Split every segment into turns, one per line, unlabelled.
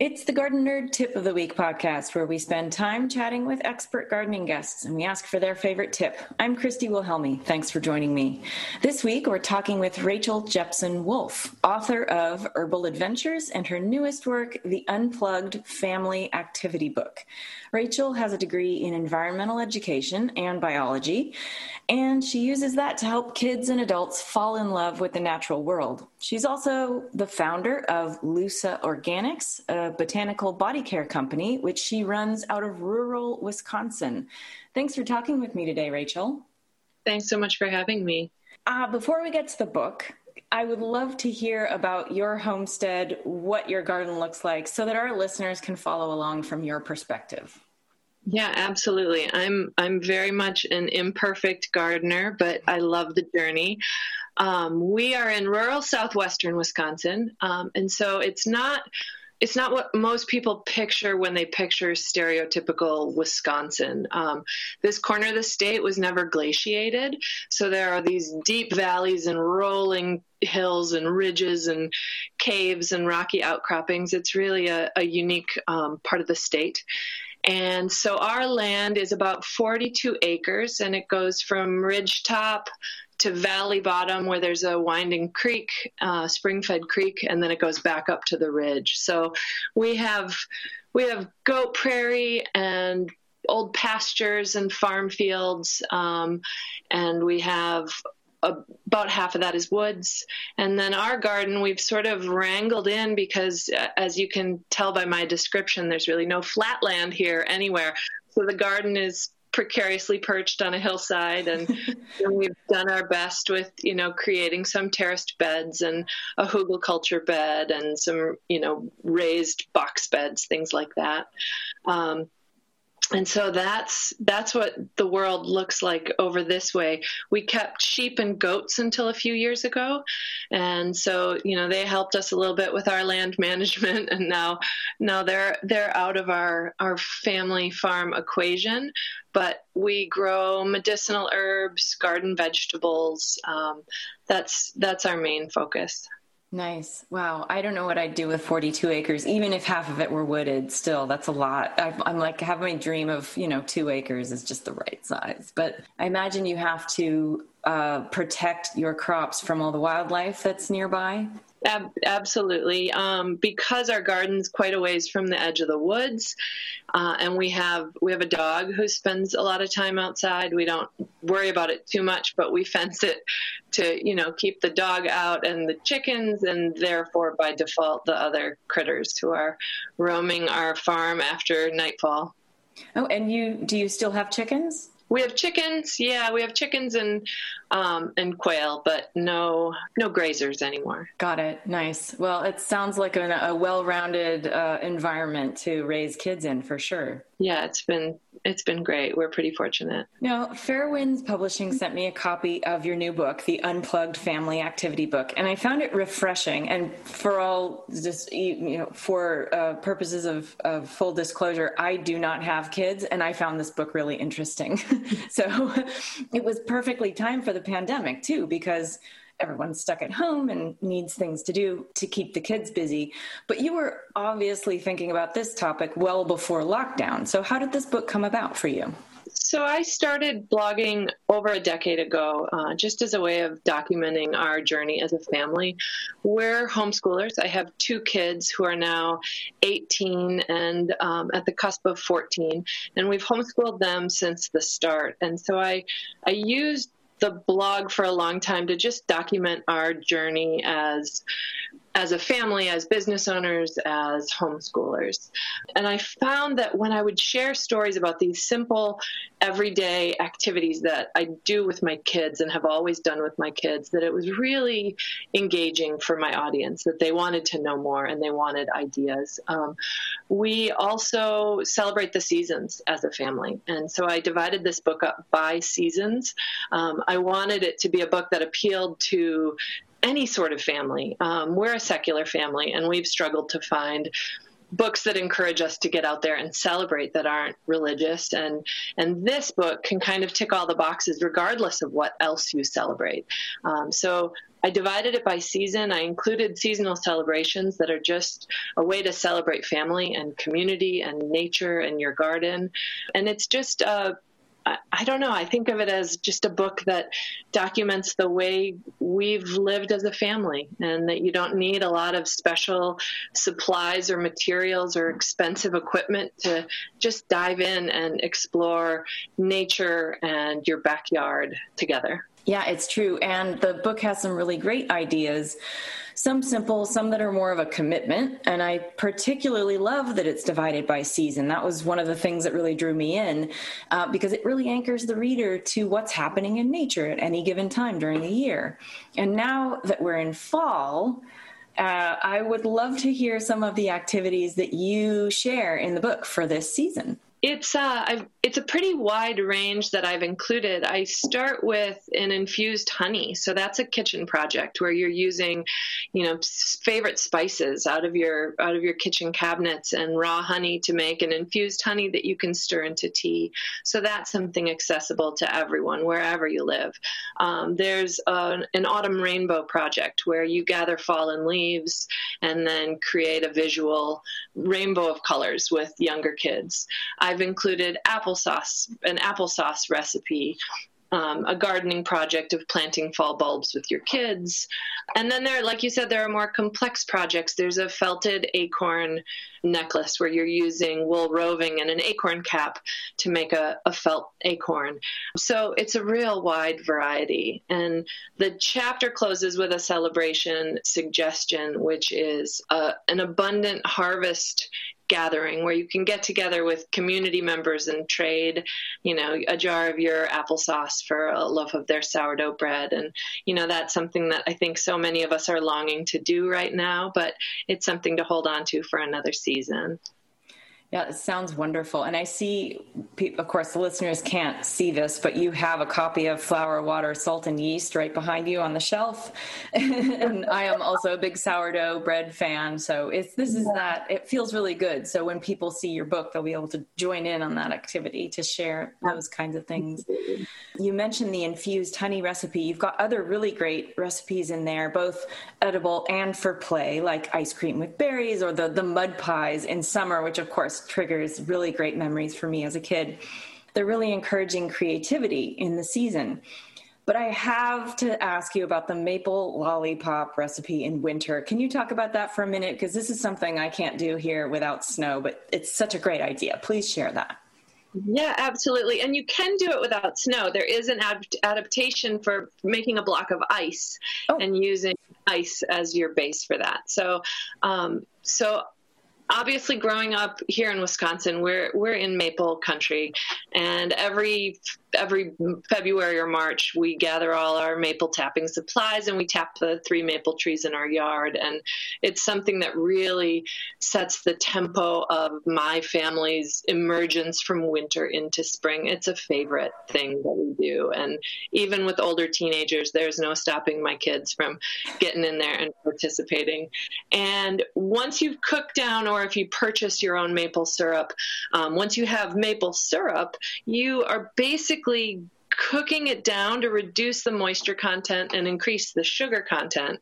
It's the Garden Nerd Tip of the Week podcast, where we spend time chatting with expert gardening guests and we ask for their favorite tip. I'm Christy Wilhelmi. Thanks for joining me. This week, we're talking with Rachel Jepson Wolf, author of Herbal Adventures and her newest work, The Unplugged Family Activity Book. Rachel has a degree in environmental education and biology, and she uses that to help kids and adults fall in love with the natural world. She's also the founder of Lusa Organics, a botanical body care company, which she runs out of rural Wisconsin. Thanks for talking with me today, Rachel.
Thanks so much for having me.
Uh, before we get to the book, I would love to hear about your homestead, what your garden looks like, so that our listeners can follow along from your perspective.
Yeah, absolutely. I'm I'm very much an imperfect gardener, but I love the journey. Um, we are in rural southwestern Wisconsin, um, and so it's not it's not what most people picture when they picture stereotypical Wisconsin. Um, this corner of the state was never glaciated, so there are these deep valleys and rolling hills and ridges and caves and rocky outcroppings. It's really a, a unique um, part of the state. And so our land is about 42 acres and it goes from ridge top to valley bottom where there's a winding creek, uh, spring fed creek, and then it goes back up to the ridge. So we have we have goat prairie and old pastures and farm fields, um, and we have about half of that is woods. And then our garden, we've sort of wrangled in because, uh, as you can tell by my description, there's really no flat land here anywhere. So the garden is precariously perched on a hillside and, and, we've done our best with you know creating some terraced beds and a hugelkultur bed and some you know raised box beds things like that. Um, and so that's that's what the world looks like over this way. We kept sheep and goats until a few years ago. And so you know they helped us a little bit with our land management. And now now they're they're out of our our family farm equation. But we grow medicinal herbs garden vegetables. Um, that's that's our main focus
Nice. Wow. I don't know what I'd do with 42 acres, even if half of it were wooded. Still, that's a lot. I'm like, have my dream of, you know, two acres is just the right size. But I imagine you have to uh, protect your crops from all the wildlife that's nearby.
Ab- absolutely. Um, because our garden's quite a ways from the edge of the woods, uh, and we have we have a dog who spends a lot of time outside. We don't worry about it too much, but we fence it to you know keep the dog out and the chickens, and therefore by default the other critters who are roaming our farm after nightfall.
Oh, and you do you still have chickens?
We have chickens. Yeah, we have chickens and um, and quail, but no no grazers anymore.
Got it. Nice. Well, it sounds like a, a well-rounded uh, environment to raise kids in for sure.
Yeah, it's been it's been great. We're pretty fortunate.
Now, Fair Winds Publishing sent me a copy of your new book, the Unplugged Family Activity Book, and I found it refreshing. And for all just you know, for uh, purposes of, of full disclosure, I do not have kids, and I found this book really interesting. so it was perfectly timed for the pandemic too, because everyone's stuck at home and needs things to do to keep the kids busy. But you were obviously thinking about this topic well before lockdown. So, how did this book come about for you?
So, I started blogging over a decade ago uh, just as a way of documenting our journey as a family. We're homeschoolers. I have two kids who are now 18 and um, at the cusp of 14, and we've homeschooled them since the start. And so, I, I used the blog for a long time to just document our journey as as a family, as business owners, as homeschoolers. And I found that when I would share stories about these simple, everyday activities that I do with my kids and have always done with my kids, that it was really engaging for my audience, that they wanted to know more and they wanted ideas. Um, we also celebrate the seasons as a family. And so I divided this book up by seasons. Um, I wanted it to be a book that appealed to any sort of family. Um, we're a secular family, and we've struggled to find books that encourage us to get out there and celebrate that aren't religious and and this book can kind of tick all the boxes regardless of what else you celebrate um, so I divided it by season. I included seasonal celebrations that are just a way to celebrate family and community and nature and your garden. And it's just a I don't know. I think of it as just a book that documents the way we've lived as a family, and that you don't need a lot of special supplies or materials or expensive equipment to just dive in and explore nature and your backyard together.
Yeah, it's true. And the book has some really great ideas some simple, some that are more of a commitment. And I particularly love that it's divided by season. That was one of the things that really drew me in uh, because it really anchors the reader to what's happening in nature at any given time during the year. And now that we're in fall, uh, I would love to hear some of the activities that you share in the book for this season.
It's uh, I've, it's a pretty wide range that I've included. I start with an infused honey, so that's a kitchen project where you're using, you know, favorite spices out of your out of your kitchen cabinets and raw honey to make an infused honey that you can stir into tea. So that's something accessible to everyone wherever you live. Um, there's a, an autumn rainbow project where you gather fallen leaves and then create a visual rainbow of colors with younger kids. I've included applesauce, an applesauce recipe, um, a gardening project of planting fall bulbs with your kids. And then there, like you said, there are more complex projects. There's a felted acorn necklace where you're using wool roving and an acorn cap to make a, a felt acorn. So it's a real wide variety. And the chapter closes with a celebration suggestion, which is a, uh, an abundant harvest gathering where you can get together with community members and trade, you know, a jar of your applesauce for a loaf of their sourdough bread. And, you know, that's something that I think so many of us are longing to do right now, but it's something to hold on to for another season.
Yeah, it sounds wonderful. And I see, of course, the listeners can't see this, but you have a copy of Flour, Water, Salt, and Yeast right behind you on the shelf. and I am also a big sourdough bread fan. So it's, this is that, it feels really good. So when people see your book, they'll be able to join in on that activity to share those kinds of things. You mentioned the infused honey recipe. You've got other really great recipes in there, both edible and for play, like ice cream with berries or the, the mud pies in summer, which of course triggers really great memories for me as a kid. They're really encouraging creativity in the season. But I have to ask you about the maple lollipop recipe in winter. Can you talk about that for a minute? Because this is something I can't do here without snow, but it's such a great idea. Please share that.
Yeah, absolutely. And you can do it without snow. There is an ad- adaptation for making a block of ice oh. and using ice as your base for that. So, um, so obviously growing up here in Wisconsin, we're we're in maple country, and every every February or March, we gather all our maple tapping supplies and we tap the three maple trees in our yard. And it's something that really sets the tempo of my family's emergence from winter into spring. It's a favorite thing that we do. And even with older teenagers, there's no stopping my kids from getting in there and participating. And once you've cooked down or if you purchase your own maple syrup, um, once you have maple syrup, you are basically cooking it down to reduce the moisture content and increase the sugar content.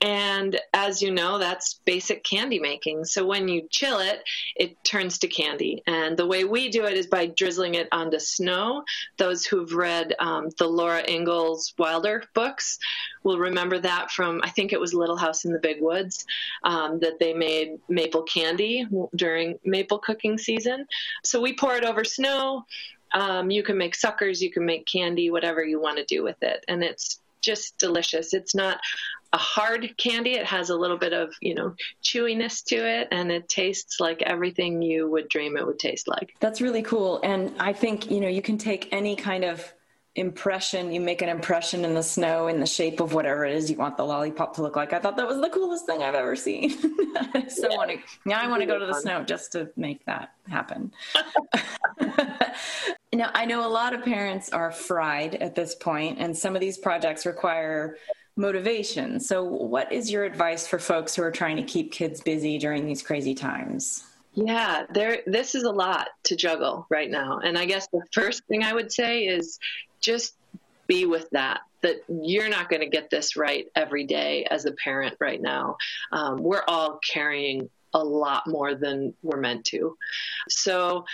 And as you know, that's basic candy making. So when you chill it, it turns to candy. And the way we do it is by drizzling it onto snow. Those who've read um, the Laura Ingalls Wilder books will remember that from, I think it was Little House in the Big Woods, um, that they made maple candy during maple cooking season. So we pour it over snow um, you can make suckers, you can make candy, whatever you want to do with it. And it's just delicious. It's not a hard candy. It has a little bit of, you know, chewiness to it and it tastes like everything you would dream it would taste like.
That's really cool. And I think, you know, you can take any kind of impression you make an impression in the snow in the shape of whatever it is you want the lollipop to look like. I thought that was the coolest thing i've ever seen. So yeah. want to now i want to go to the snow just to make that happen. Now i know a lot of parents are fried at this point and some of these projects require motivation. So what is your advice for folks who are trying to keep kids busy during these crazy times?
Yeah, there this is a lot to juggle right now. And I guess the first thing I would say is just be with that. that you're not going to get this right every day as a parent right now. Um, we're all carrying a lot more than we're meant to. So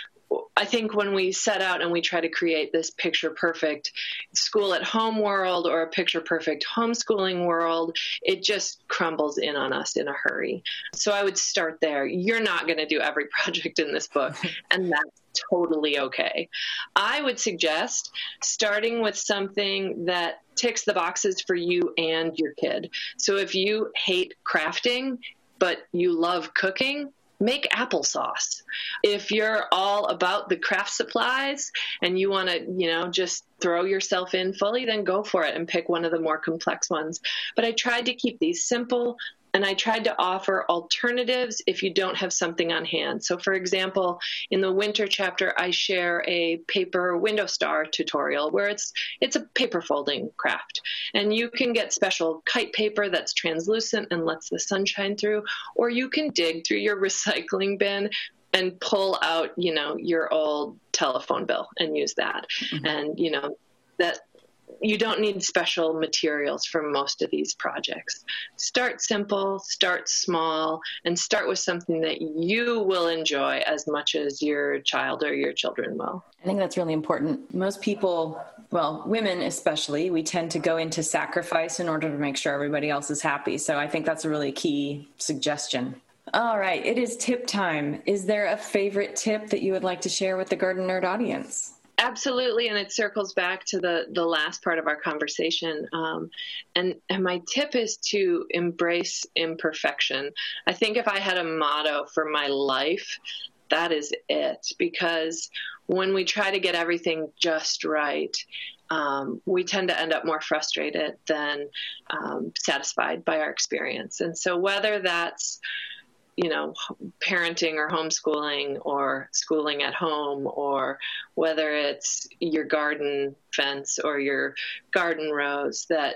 I think when we set out and we try to create this picture perfect school at home world or a picture perfect homeschooling world, it just crumbles in on us in a hurry. So I would start there. You're not going to do every project in this book, and that's totally okay. I would suggest starting with something that ticks the boxes for you and your kid. So if you hate crafting, but you love cooking, make applesauce. If you're all about the craft supplies and you want to, you know, just throw yourself in fully, then go for it and pick one of the more complex ones. But I tried to keep these simple, and I tried to offer alternatives if you don't have something on hand. So, for example, in the winter chapter, I share a paper window star tutorial where it's it's a paper folding craft, and you can get special kite paper that's translucent and lets the sun shine through, or you can dig through your recycling bin and pull out, you know, your old telephone bill and use that. Mm-hmm. And you know that you don't need special materials for most of these projects. Start simple, start small, and start with something that you will enjoy as much as your child or your children will.
I think that's really important. Most people, well, women especially, we tend to go into sacrifice in order to make sure everybody else is happy. So I think that's a really key suggestion. All right, it is tip time. Is there a favorite tip that you would like to share with the Garden Nerd audience?
Absolutely, and it circles back to the the last part of our conversation. Um, and and my tip is to embrace imperfection. I think if I had a motto for my life, that is it. Because when we try to get everything just right, um, we tend to end up more frustrated than um, satisfied by our experience. And so whether that's you know, parenting or homeschooling or schooling at home, or whether it's your garden fence or your garden rows, that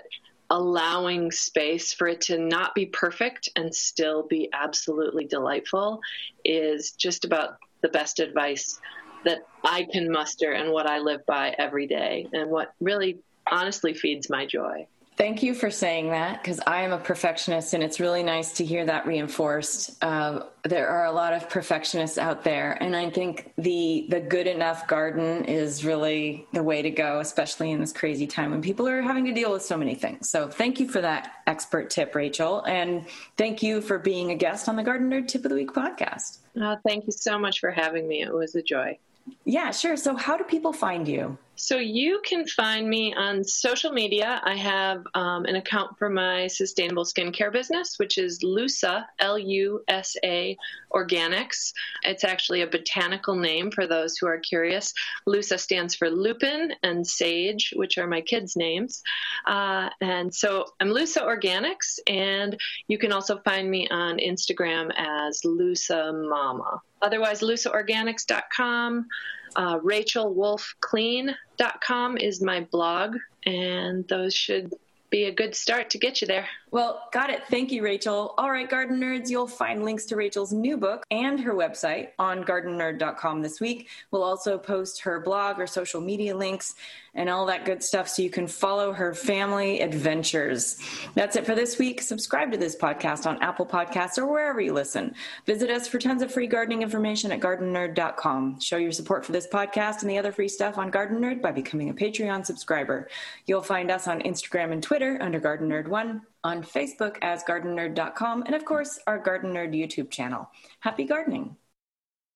allowing space for it to not be perfect and still be absolutely delightful is just about the best advice that I can muster and what I live by every day and what really honestly feeds my joy.
Thank you for saying that because I am a perfectionist and it's really nice to hear that reinforced. Uh, there are a lot of perfectionists out there, and I think the the good enough garden is really the way to go, especially in this crazy time when people are having to deal with so many things. So, thank you for that expert tip, Rachel, and thank you for being a guest on the Garden Nerd Tip of the Week podcast.
Oh, thank you so much for having me. It was a joy.
Yeah, sure. So, how do people find you?
So, you can find me on social media. I have um, an account for my sustainable skincare business, which is Lusa, L U S A Organics. It's actually a botanical name for those who are curious. Lusa stands for lupin and sage, which are my kids' names. Uh, and so, I'm Lusa Organics, and you can also find me on Instagram as Lusa Mama. Otherwise, lusaorganics.com. Uh, RachelWolfClan.com is my blog, and those should be a good start to get you there.
Well, got it. Thank you, Rachel. All right, garden nerds, you'll find links to Rachel's new book and her website on gardennerd.com this week. We'll also post her blog or social media links and all that good stuff so you can follow her family adventures. That's it for this week. Subscribe to this podcast on Apple Podcasts or wherever you listen. Visit us for tons of free gardening information at gardennerd.com. Show your support for this podcast and the other free stuff on Garden Nerd by becoming a Patreon subscriber. You'll find us on Instagram and Twitter under Garden Nerd 1 on Facebook as gardennerd.com, and of course, our Garden Nerd YouTube channel. Happy gardening!